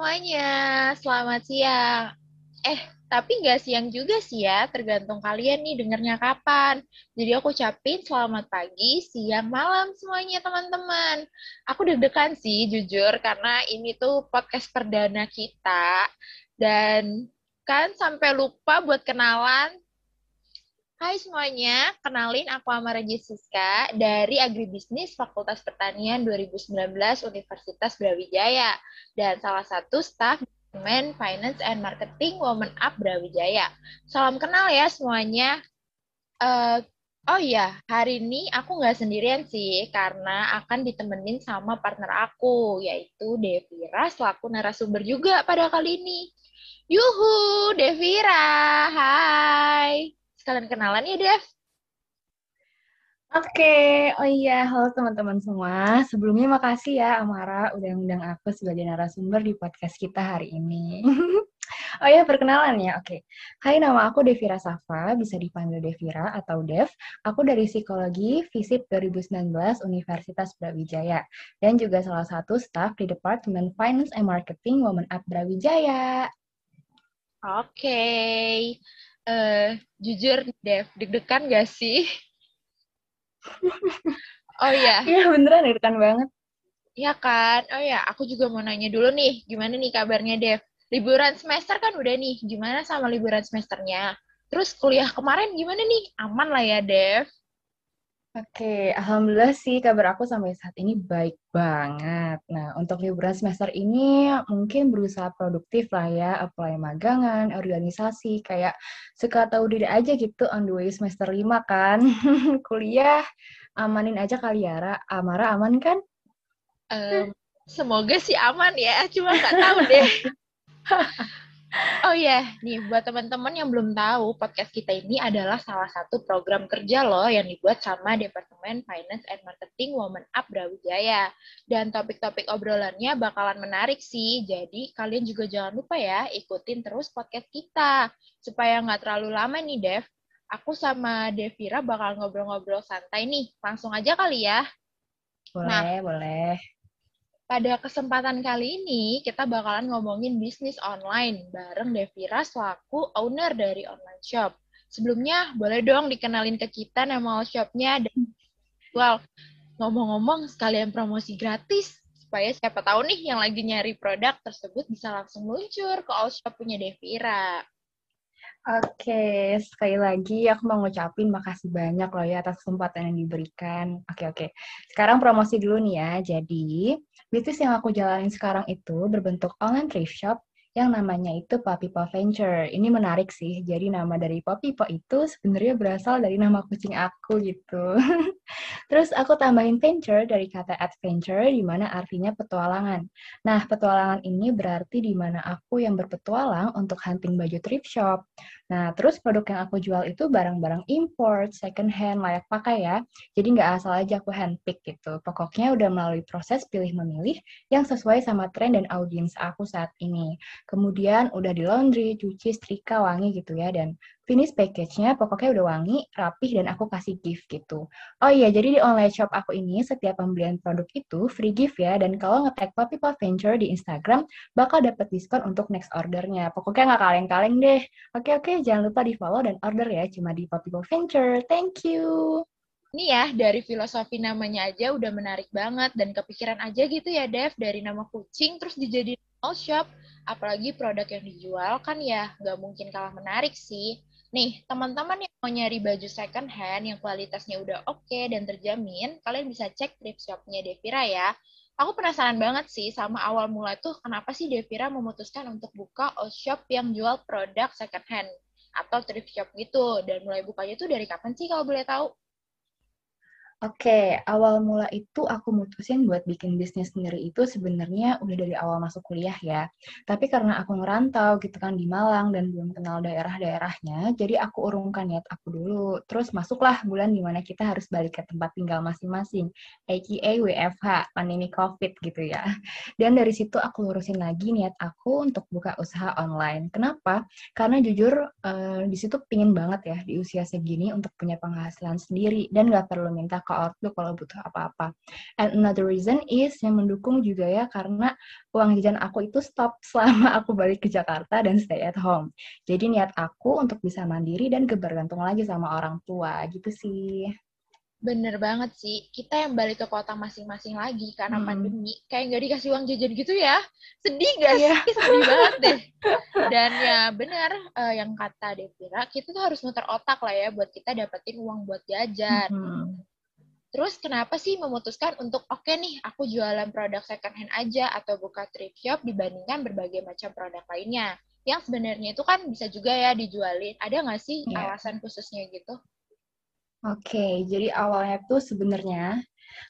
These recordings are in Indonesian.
semuanya, selamat siang. Eh, tapi nggak siang juga sih ya, tergantung kalian nih dengernya kapan. Jadi aku ucapin selamat pagi, siang, malam semuanya teman-teman. Aku deg-degan sih jujur, karena ini tuh podcast perdana kita. Dan kan sampai lupa buat kenalan Hai semuanya, kenalin aku Amara Jessica dari Agribisnis Fakultas Pertanian 2019 Universitas Brawijaya dan salah satu staf Departemen Finance and Marketing Women Up Brawijaya. Salam kenal ya semuanya. Uh, oh iya, hari ini aku nggak sendirian sih karena akan ditemenin sama partner aku yaitu Devira selaku narasumber juga pada kali ini. Yuhu, Devira, hai sekalian kenalan ya, Dev. Oke, oh iya, halo teman-teman semua. Sebelumnya makasih ya Amara udah undang aku sebagai narasumber di podcast kita hari ini. oh iya, perkenalan ya, oke. Hai, nama aku Devira Safa, bisa dipanggil Devira atau Dev. Aku dari Psikologi FISIP 2019 Universitas Brawijaya. Dan juga salah satu staff di Departemen Finance and Marketing Women Up Brawijaya. Oke uh, jujur Dev, deg-degan gak sih? oh iya. Iya beneran deg-degan banget. Iya kan? Oh ya, aku juga mau nanya dulu nih, gimana nih kabarnya Dev? Liburan semester kan udah nih, gimana sama liburan semesternya? Terus kuliah kemarin gimana nih? Aman lah ya, Dev? Oke, alhamdulillah sih kabar aku sampai saat ini baik banget. Nah, untuk liburan semester ini mungkin berusaha produktif lah ya, apply magangan, organisasi, kayak suka tahu diri aja gitu on the way semester 5 kan. Kuliah amanin aja kali ya, Ra. Amara aman kan? Um, semoga sih aman ya, cuma nggak tahu deh. Oh ya, yeah. nih buat teman-teman yang belum tahu, podcast kita ini adalah salah satu program kerja loh yang dibuat sama Departemen Finance and Marketing Women Up Brawijaya. Dan topik-topik obrolannya bakalan menarik sih, jadi kalian juga jangan lupa ya ikutin terus podcast kita. Supaya nggak terlalu lama nih, Dev. Aku sama Devira bakal ngobrol-ngobrol santai nih. Langsung aja kali ya. Boleh, nah, boleh. Pada kesempatan kali ini, kita bakalan ngomongin bisnis online bareng Devira selaku owner dari online shop. Sebelumnya, boleh dong dikenalin ke kita nama shopnya dan well, ngomong-ngomong sekalian promosi gratis supaya siapa tahu nih yang lagi nyari produk tersebut bisa langsung muncul ke all shop punya Devira. Oke, sekali lagi aku mau ngucapin makasih banyak loh ya atas kesempatan yang diberikan. Oke, oke. Sekarang promosi dulu nih ya. Jadi, bisnis yang aku jalanin sekarang itu berbentuk online thrift shop yang namanya itu Papipo Venture. Ini menarik sih. Jadi nama dari Papipo itu sebenarnya berasal dari nama kucing aku gitu. Terus aku tambahin venture dari kata adventure di mana artinya petualangan. Nah, petualangan ini berarti di mana aku yang berpetualang untuk hunting baju thrift shop. Nah, terus produk yang aku jual itu barang-barang import, second hand, layak pakai ya. Jadi nggak asal aja aku handpick gitu. Pokoknya udah melalui proses pilih-memilih yang sesuai sama tren dan audiens aku saat ini. Kemudian udah di laundry, cuci, setrika, wangi gitu ya. Dan finish package-nya pokoknya udah wangi, rapih, dan aku kasih gift gitu. Oh iya, jadi di online shop aku ini setiap pembelian produk itu free gift ya, dan kalau nge-tag Pop Venture di Instagram, bakal dapat diskon untuk next ordernya. Pokoknya nggak kaleng-kaleng deh. Oke, oke, jangan lupa di-follow dan order ya, cuma di Poppy Pop Venture. Thank you! Ini ya, dari filosofi namanya aja udah menarik banget, dan kepikiran aja gitu ya, Dev, dari nama kucing, terus dijadiin all shop. Apalagi produk yang dijual kan ya nggak mungkin kalah menarik sih. Nih, teman-teman yang mau nyari baju second hand yang kualitasnya udah oke okay dan terjamin, kalian bisa cek thrift shopnya Devira ya. Aku penasaran banget sih sama awal mula tuh kenapa sih Devira memutuskan untuk buka old shop yang jual produk second hand atau thrift shop gitu. Dan mulai bukanya tuh dari kapan sih kalau boleh tahu? Oke, awal mula itu aku mutusin buat bikin bisnis sendiri itu sebenarnya udah dari awal masuk kuliah ya. Tapi karena aku ngerantau gitu kan di Malang dan belum kenal daerah-daerahnya, jadi aku urungkan niat aku dulu. Terus masuklah bulan di mana kita harus balik ke tempat tinggal masing-masing, aka WFH, pandemi COVID gitu ya. Dan dari situ aku lurusin lagi niat aku untuk buka usaha online. Kenapa? Karena jujur uh, di situ pingin banget ya di usia segini untuk punya penghasilan sendiri dan gak perlu minta ke Outlook kalau butuh apa-apa. And another reason is yang mendukung juga ya karena uang jajan aku itu stop selama aku balik ke Jakarta dan stay at home. Jadi niat aku untuk bisa mandiri dan kebergantung lagi sama orang tua gitu sih. Bener banget sih, kita yang balik ke kota masing-masing lagi karena hmm. pandemi, kayak nggak dikasih uang jajan gitu ya. Sedih gak sih? Yeah. Sedih banget deh. Dan ya bener, uh, yang kata Devira, kita tuh harus muter otak lah ya buat kita dapetin uang buat jajan. Hmm. Terus kenapa sih memutuskan untuk, oke okay nih, aku jualan produk second hand aja atau buka thrift shop dibandingkan berbagai macam produk lainnya? Yang sebenarnya itu kan bisa juga ya dijualin. Ada nggak sih yeah. alasan khususnya gitu? Oke, jadi awalnya tuh sebenarnya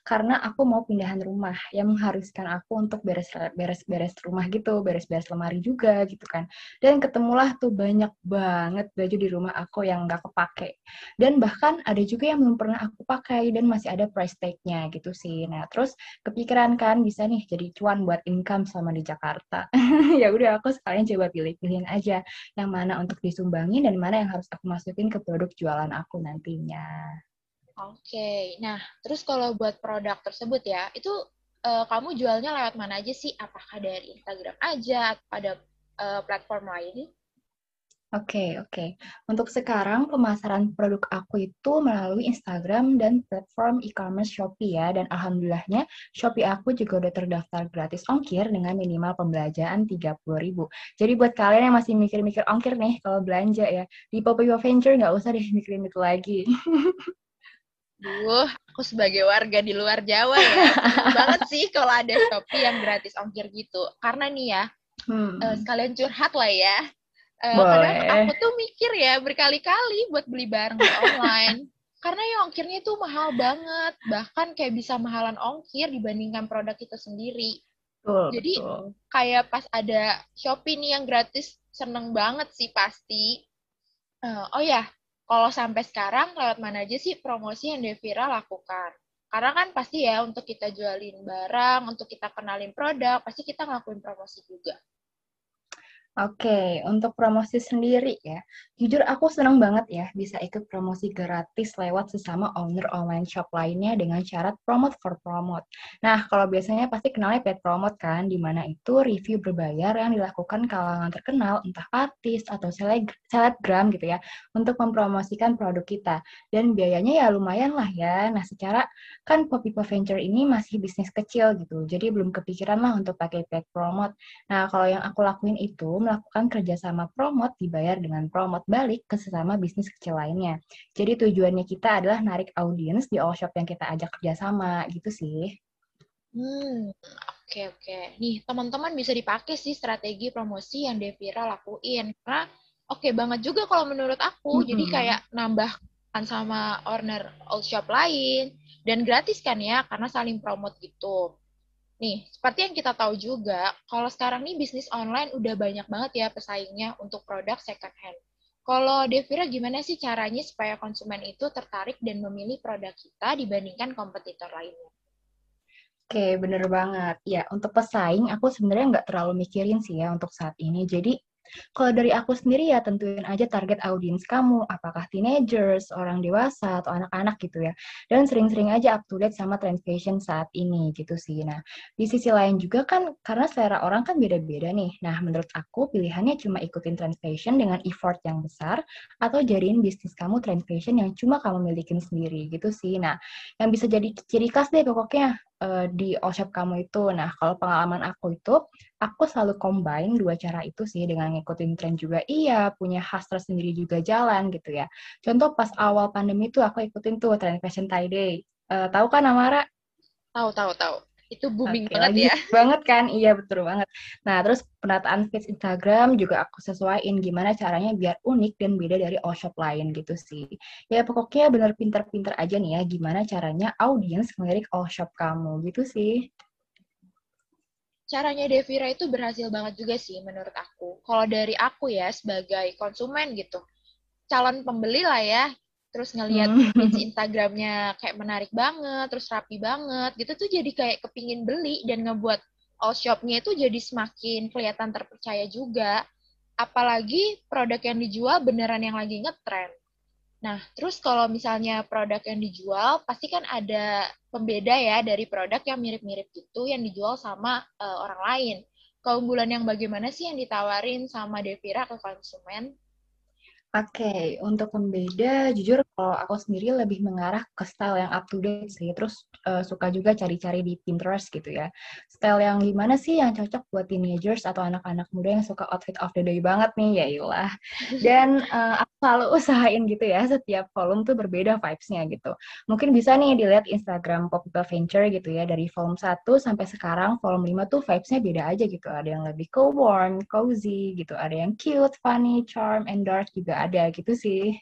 karena aku mau pindahan rumah yang mengharuskan aku untuk beres-beres rumah gitu, beres-beres lemari juga gitu kan. Dan ketemulah tuh banyak banget baju di rumah aku yang nggak kepake. Dan bahkan ada juga yang belum pernah aku pakai dan masih ada price tag-nya gitu sih. Nah, terus kepikiran kan bisa nih jadi cuan buat income sama di Jakarta. ya udah aku sekalian coba pilih-pilihin aja yang mana untuk disumbangin dan mana yang harus aku masukin ke produk jualan aku nantinya. Oke, nah terus kalau buat produk tersebut ya, itu uh, kamu jualnya lewat mana aja sih? Apakah dari Instagram aja atau ada uh, platform lain? Oke, okay, oke. Okay. Untuk sekarang pemasaran produk aku itu melalui Instagram dan platform e-commerce Shopee ya. Dan alhamdulillahnya Shopee aku juga udah terdaftar gratis ongkir dengan minimal pembelanjaan 30.000. Jadi buat kalian yang masih mikir-mikir ongkir nih kalau belanja ya, di Poppy Venture nggak usah deh mikirin itu lagi. Duh, aku sebagai warga di luar Jawa ya, banget sih kalau ada Shopee yang gratis ongkir gitu. Karena nih ya, hmm. uh, sekalian curhat lah ya. Uh, kadang aku tuh mikir ya berkali-kali buat beli barang online. Karena ya ongkirnya tuh mahal banget. Bahkan kayak bisa mahalan ongkir dibandingkan produk itu sendiri. Betul, Jadi betul. kayak pas ada Shopee nih yang gratis, seneng banget sih pasti. Uh, oh ya, kalau sampai sekarang lewat mana aja sih promosi yang Devira lakukan? Karena kan pasti ya untuk kita jualin barang, untuk kita kenalin produk, pasti kita ngelakuin promosi juga. Oke, untuk promosi sendiri ya, jujur aku senang banget ya bisa ikut promosi gratis lewat sesama owner online shop lainnya dengan syarat promote for promote. Nah, kalau biasanya pasti kenalnya paid promote kan, di mana itu review berbayar yang dilakukan kalangan terkenal, entah artis atau selebgram gitu ya, untuk mempromosikan produk kita. Dan biayanya ya lumayan lah ya. Nah, secara kan Poppy Venture ini masih bisnis kecil gitu, jadi belum kepikiran lah untuk pakai paid promote. Nah, kalau yang aku lakuin itu melakukan kerjasama promote dibayar dengan promote balik ke sesama bisnis kecil lainnya. Jadi tujuannya kita adalah narik audiens di all shop yang kita ajak kerjasama gitu sih. Hmm, oke okay, oke. Okay. Nih teman-teman bisa dipakai sih strategi promosi yang Devira lakuin karena oke okay banget juga kalau menurut aku. Mm -hmm. Jadi kayak nambah sama owner all shop lain dan gratis kan ya karena saling promote gitu. Nih, seperti yang kita tahu juga, kalau sekarang nih bisnis online udah banyak banget ya pesaingnya untuk produk second hand. Kalau Devira gimana sih caranya supaya konsumen itu tertarik dan memilih produk kita dibandingkan kompetitor lainnya? Oke, bener banget. Ya, untuk pesaing aku sebenarnya nggak terlalu mikirin sih ya untuk saat ini. Jadi kalau dari aku sendiri ya tentuin aja target audiens kamu, apakah teenagers, orang dewasa, atau anak-anak gitu ya. Dan sering-sering aja up to date sama trend fashion saat ini gitu sih. Nah, di sisi lain juga kan karena selera orang kan beda-beda nih. Nah, menurut aku pilihannya cuma ikutin trend fashion dengan effort yang besar atau jadiin bisnis kamu trend fashion yang cuma kamu milikin sendiri gitu sih. Nah, yang bisa jadi ciri khas deh pokoknya uh, di shop kamu itu. Nah, kalau pengalaman aku itu, aku selalu combine dua cara itu sih dengan ngikutin tren juga. Iya, punya khas tersendiri juga jalan gitu ya. Contoh pas awal pandemi itu aku ikutin tuh tren fashion tie day. Uh, tahu kan Amara? Tahu, tahu, tahu itu booming okay, banget ya. banget kan, iya betul banget. Nah, terus penataan feed Instagram juga aku sesuaiin gimana caranya biar unik dan beda dari all shop lain gitu sih. Ya pokoknya bener pinter-pinter aja nih ya gimana caranya audiens ngelirik all shop kamu gitu sih. Caranya Devira itu berhasil banget juga sih menurut aku. Kalau dari aku ya sebagai konsumen gitu, calon pembeli lah ya, terus ngelihat hmm. page Instagramnya kayak menarik banget, terus rapi banget, gitu tuh jadi kayak kepingin beli dan ngebuat all shopnya itu jadi semakin kelihatan terpercaya juga. Apalagi produk yang dijual beneran yang lagi ngetrend. Nah, terus kalau misalnya produk yang dijual, pasti kan ada pembeda ya dari produk yang mirip-mirip gitu yang dijual sama uh, orang lain. Keunggulan yang bagaimana sih yang ditawarin sama Devira ke konsumen? Oke, okay, untuk pembeda, jujur kalau aku sendiri lebih mengarah ke style yang up to date sih. Terus uh, suka juga cari-cari di Pinterest gitu ya. Style yang gimana sih yang cocok buat teenagers atau anak-anak muda yang suka outfit of the day banget nih, ya ilah. Dan uh, aku selalu usahain gitu ya, setiap volume tuh berbeda vibes-nya gitu. Mungkin bisa nih dilihat Instagram Popular Venture gitu ya, dari volume 1 sampai sekarang volume 5 tuh vibes-nya beda aja gitu. Ada yang lebih cool, warm, cozy gitu. Ada yang cute, funny, charm, and dark juga ada gitu sih.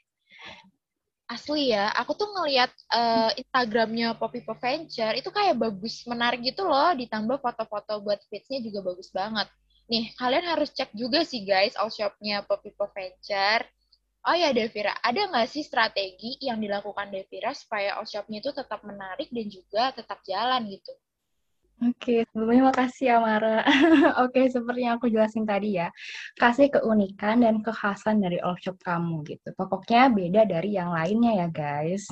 Asli ya, aku tuh ngeliat uh, Instagramnya Poppy Pop Venture itu kayak bagus, menarik gitu loh. Ditambah foto-foto buat feeds-nya juga bagus banget. Nih, kalian harus cek juga sih guys all shop-nya Poppy Pop Venture. Oh ya Devira, ada nggak sih strategi yang dilakukan Devira supaya all shop-nya itu tetap menarik dan juga tetap jalan gitu? Oke, sebelumnya makasih ya Mara. Oke, seperti yang aku jelasin tadi ya, kasih keunikan dan kekhasan dari all shop kamu gitu. Pokoknya beda dari yang lainnya ya guys.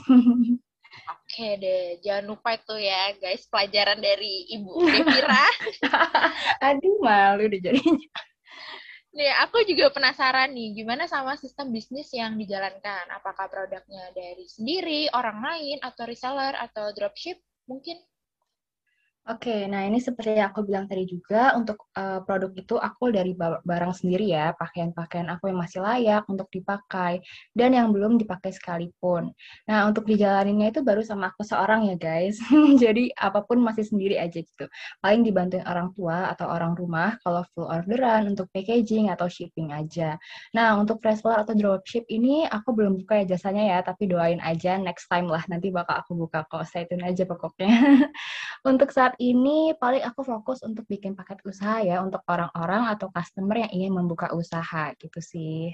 Oke deh, jangan lupa itu ya guys, pelajaran dari Ibu Devira. Aduh, malu deh jadinya. Nih, aku juga penasaran nih, gimana sama sistem bisnis yang dijalankan? Apakah produknya dari sendiri, orang lain, atau reseller, atau dropship mungkin? Oke, nah ini seperti yang aku bilang tadi juga, untuk uh, produk itu aku dari barang sendiri ya, pakaian-pakaian aku yang masih layak untuk dipakai, dan yang belum dipakai sekalipun. Nah, untuk dijalaninnya itu baru sama aku seorang ya guys, jadi apa pun masih sendiri aja gitu. Paling dibantuin orang tua atau orang rumah kalau full orderan untuk packaging atau shipping aja. Nah, untuk reseller atau dropship ini aku belum buka ya jasanya ya, tapi doain aja next time lah, nanti bakal aku buka kok, stay tune aja pokoknya. untuk saat ini paling aku fokus untuk bikin paket usaha ya untuk orang-orang atau customer yang ingin membuka usaha gitu sih.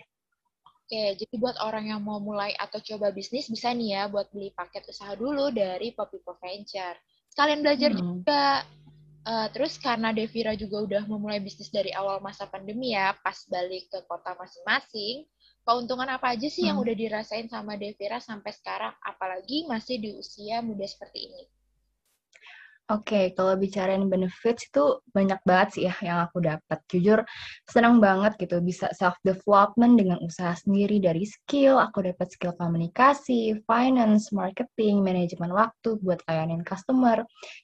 Oke, jadi buat orang yang mau mulai atau coba bisnis bisa nih ya buat beli paket usaha dulu dari Poppy Venture. Sekalian belajar hmm. juga. Uh, terus karena Devira juga udah memulai bisnis dari awal masa pandemi ya, pas balik ke kota masing-masing, keuntungan apa aja sih hmm. yang udah dirasain sama Devira sampai sekarang, apalagi masih di usia muda seperti ini? Oke, kalau bicarain benefits itu banyak banget sih ya yang aku dapat. Jujur, senang banget gitu bisa self-development dengan usaha sendiri dari skill. Aku dapat skill komunikasi, finance, marketing, manajemen waktu buat layanin customer.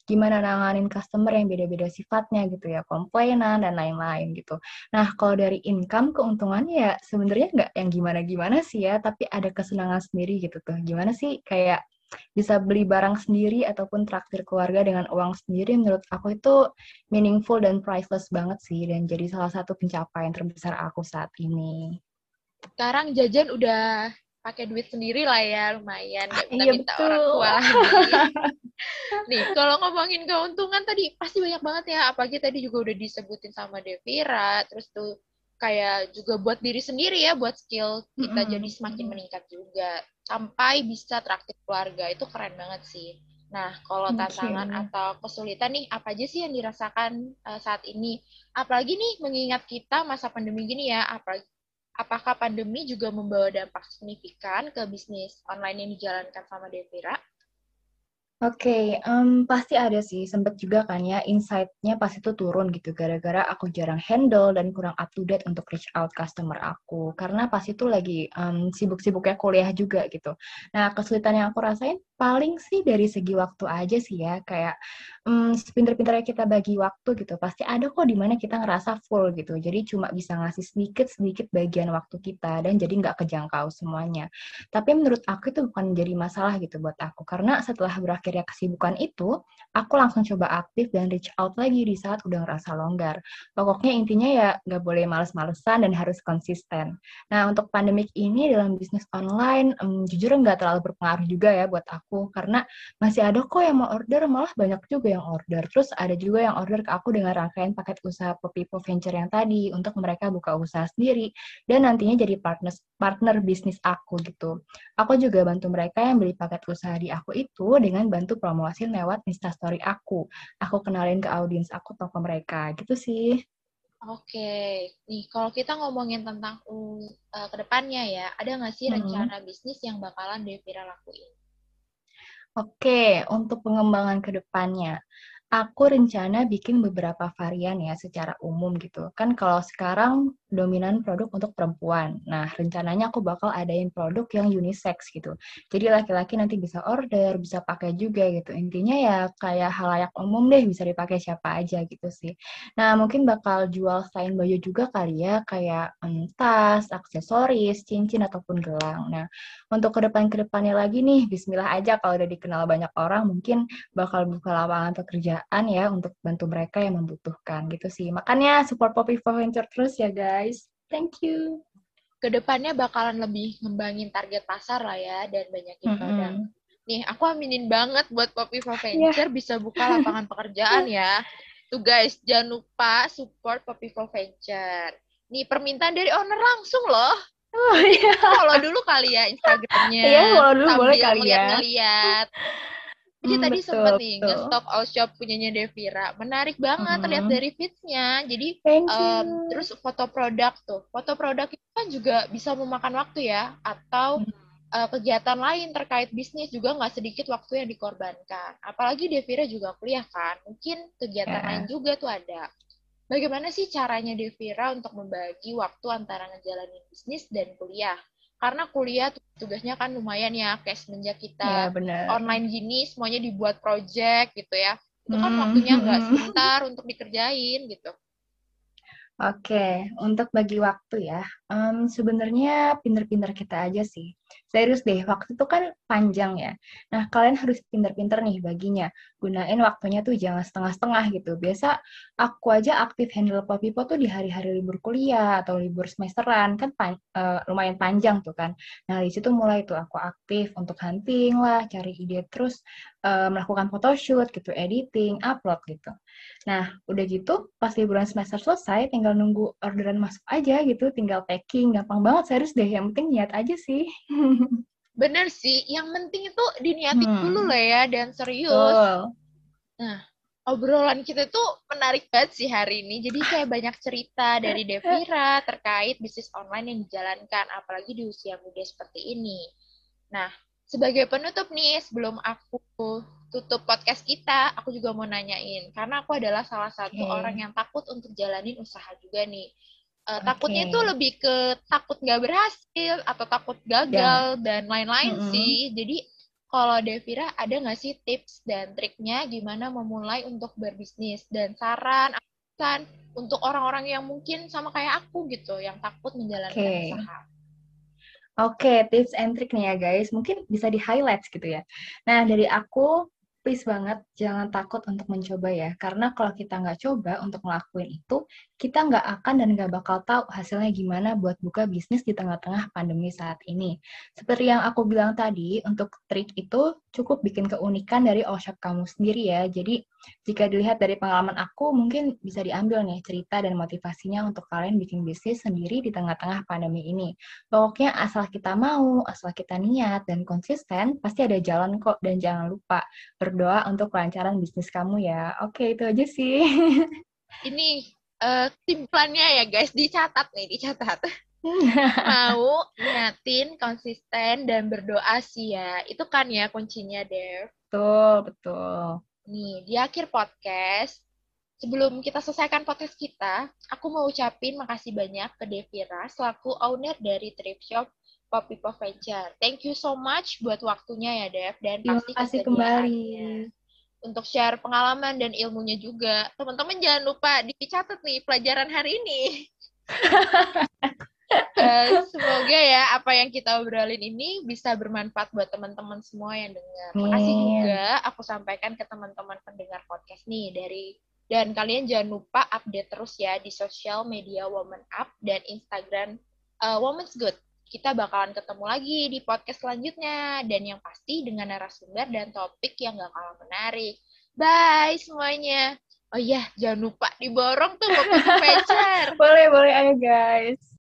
Gimana nanganin customer yang beda-beda sifatnya gitu ya, komplainan dan lain-lain gitu. Nah, kalau dari income, keuntungannya ya sebenarnya nggak yang gimana-gimana sih ya, tapi ada kesenangan sendiri gitu tuh. Gimana sih kayak bisa beli barang sendiri ataupun traktir keluarga dengan uang sendiri menurut aku itu meaningful dan priceless banget sih dan jadi salah satu pencapaian terbesar aku saat ini. Sekarang jajan udah pakai duit sendiri lah ya lumayan nggak minta minta iya, orang tua. Nih kalau ngomongin keuntungan tadi pasti banyak banget ya apalagi tadi juga udah disebutin sama Devira terus tuh kayak juga buat diri sendiri ya buat skill kita mm -hmm. jadi semakin meningkat juga sampai bisa traktir keluarga itu keren banget sih. Nah, kalau tantangan okay. atau kesulitan nih, apa aja sih yang dirasakan uh, saat ini? Apalagi nih mengingat kita masa pandemi gini ya, apalagi apakah pandemi juga membawa dampak signifikan ke bisnis online yang dijalankan sama Devira? Oke, okay, um, pasti ada sih. Sempet juga kan ya, insight-nya pasti itu turun gitu. Gara-gara aku jarang handle dan kurang up to date untuk reach out customer aku. Karena pas itu lagi um, sibuk-sibuknya kuliah juga gitu. Nah, kesulitan yang aku rasain paling sih dari segi waktu aja sih ya. Kayak um, pinter-pinternya kita bagi waktu gitu. Pasti ada kok di mana kita ngerasa full gitu. Jadi cuma bisa ngasih sedikit-sedikit bagian waktu kita. Dan jadi nggak kejangkau semuanya. Tapi menurut aku itu bukan jadi masalah gitu buat aku. Karena setelah berakhir akhirnya kesibukan itu, aku langsung coba aktif dan reach out lagi di saat udah ngerasa longgar. Pokoknya intinya ya nggak boleh males-malesan dan harus konsisten. Nah, untuk pandemik ini dalam bisnis online, um, jujur nggak terlalu berpengaruh juga ya buat aku, karena masih ada kok yang mau order, malah banyak juga yang order. Terus ada juga yang order ke aku dengan rangkaian paket usaha Popipo Venture yang tadi, untuk mereka buka usaha sendiri, dan nantinya jadi partner, partner bisnis aku gitu. Aku juga bantu mereka yang beli paket usaha di aku itu dengan bantu promosi lewat instastory aku. Aku kenalin ke audiens aku toko mereka gitu sih. Oke, nih kalau kita ngomongin tentang uh, uh, ke depannya ya, ada nggak sih hmm. rencana bisnis yang bakalan Devira lakuin? Oke, untuk pengembangan ke depannya, aku rencana bikin beberapa varian ya secara umum gitu. Kan kalau sekarang dominan produk untuk perempuan. Nah, rencananya aku bakal adain produk yang unisex gitu. Jadi laki-laki nanti bisa order, bisa pakai juga gitu. Intinya ya kayak halayak umum deh, bisa dipakai siapa aja gitu sih. Nah, mungkin bakal jual selain baju juga kali ya, kayak um, tas, aksesoris, cincin, ataupun gelang. Nah, untuk ke depan-kedepannya lagi nih, bismillah aja kalau udah dikenal banyak orang, mungkin bakal buka lapangan pekerjaan pekerjaan ya untuk bantu mereka yang membutuhkan gitu sih. Makanya support Poppy for Venture terus ya guys. Thank you. Ke depannya bakalan lebih ngembangin target pasar lah ya dan banyakin mm -hmm. produk. Nih, aku aminin banget buat Poppy for iya. Venture yeah. bisa buka lapangan pekerjaan ya. Tuh guys, jangan lupa support Poppy for Venture. Nih, permintaan dari owner langsung loh. Oh iya. Follow dulu kali ya Instagramnya. Iya, follow dulu boleh kali ya. Ngeliat-ngeliat. Jadi hmm, tadi sempat nih nge-stop all shop punyanya Devira. Menarik banget hmm. dari feeds-nya. Jadi um, terus foto produk tuh. Foto produk itu kan juga bisa memakan waktu ya atau hmm. uh, kegiatan lain terkait bisnis juga nggak sedikit waktu yang dikorbankan. Apalagi Devira juga kuliah kan. Mungkin kegiatan yeah. lain juga tuh ada. Bagaimana sih caranya Devira untuk membagi waktu antara ngejalanin bisnis dan kuliah? Karena kuliah tugasnya kan lumayan ya kayak semenjak kita ya, online gini semuanya dibuat project gitu ya itu kan hmm. waktunya nggak sebentar untuk dikerjain gitu Oke, untuk bagi waktu ya, um, sebenarnya pinter-pinter kita aja sih. Serius deh, waktu itu kan panjang ya. Nah, kalian harus pinter-pinter nih baginya. Gunain waktunya tuh jangan setengah-setengah gitu. Biasa aku aja aktif handle Popipo tuh di hari-hari libur kuliah atau libur semesteran, kan pan uh, lumayan panjang tuh kan. Nah, di situ mulai tuh aku aktif untuk hunting lah, cari ide terus uh, melakukan photoshoot gitu, editing, upload gitu. Nah, udah gitu pas liburan semester selesai tinggal nunggu orderan masuk aja gitu, tinggal packing, gampang banget serius deh. Yang penting niat aja sih. Bener sih, yang penting itu diniatin hmm. dulu lah ya dan serius. Oh. Nah, obrolan kita tuh menarik banget sih hari ini. Jadi kayak banyak cerita dari Devira terkait bisnis online yang dijalankan, apalagi di usia muda seperti ini. Nah, sebagai penutup nih, sebelum aku tutup podcast kita, aku juga mau nanyain. Karena aku adalah salah satu okay. orang yang takut untuk jalanin usaha juga nih. Uh, eh, okay. Takutnya itu lebih ke takut nggak berhasil atau takut gagal yeah. dan lain-lain mm -hmm. sih. Jadi kalau Devira ada nggak sih tips dan triknya gimana memulai untuk berbisnis dan saran kan untuk orang-orang yang mungkin sama kayak aku gitu yang takut menjalankan okay. usaha. Oke, tips and trick nih ya guys. Mungkin bisa di-highlight gitu ya. Nah, dari aku please banget jangan takut untuk mencoba ya. Karena kalau kita nggak coba untuk ngelakuin itu, kita nggak akan dan nggak bakal tahu hasilnya gimana buat buka bisnis di tengah-tengah pandemi saat ini. Seperti yang aku bilang tadi, untuk trik itu cukup bikin keunikan dari all shop kamu sendiri ya. Jadi, jika dilihat dari pengalaman aku, mungkin bisa diambil nih cerita dan motivasinya untuk kalian bikin bisnis sendiri di tengah-tengah pandemi ini. Pokoknya asal kita mau, asal kita niat dan konsisten, pasti ada jalan kok. Dan jangan lupa berdoa untuk kelancaran bisnis kamu ya. Oke, itu aja sih. Ini uh, ya guys, dicatat nih, dicatat. mau niatin konsisten dan berdoa sih ya itu kan ya kuncinya Dev betul betul nih di akhir podcast sebelum kita selesaikan podcast kita aku mau ucapin makasih banyak ke Devira selaku owner dari Trip Shop Poppy Pop Venture. Thank you so much buat waktunya ya, Dev. Dan pasti kasih kembali. Untuk share pengalaman dan ilmunya juga. Teman-teman jangan lupa dicatat nih pelajaran hari ini. uh, semoga ya apa yang kita obrolin ini bisa bermanfaat buat teman-teman semua yang dengar. Makasih juga aku sampaikan ke teman-teman pendengar podcast nih dari dan kalian jangan lupa update terus ya di sosial media Woman Up dan Instagram uh, Woman's Good kita bakalan ketemu lagi di podcast selanjutnya. Dan yang pasti dengan narasumber dan topik yang gak kalah menarik. Bye semuanya. Oh iya, jangan lupa diborong tuh ke pacar. boleh, boleh. Ayo guys.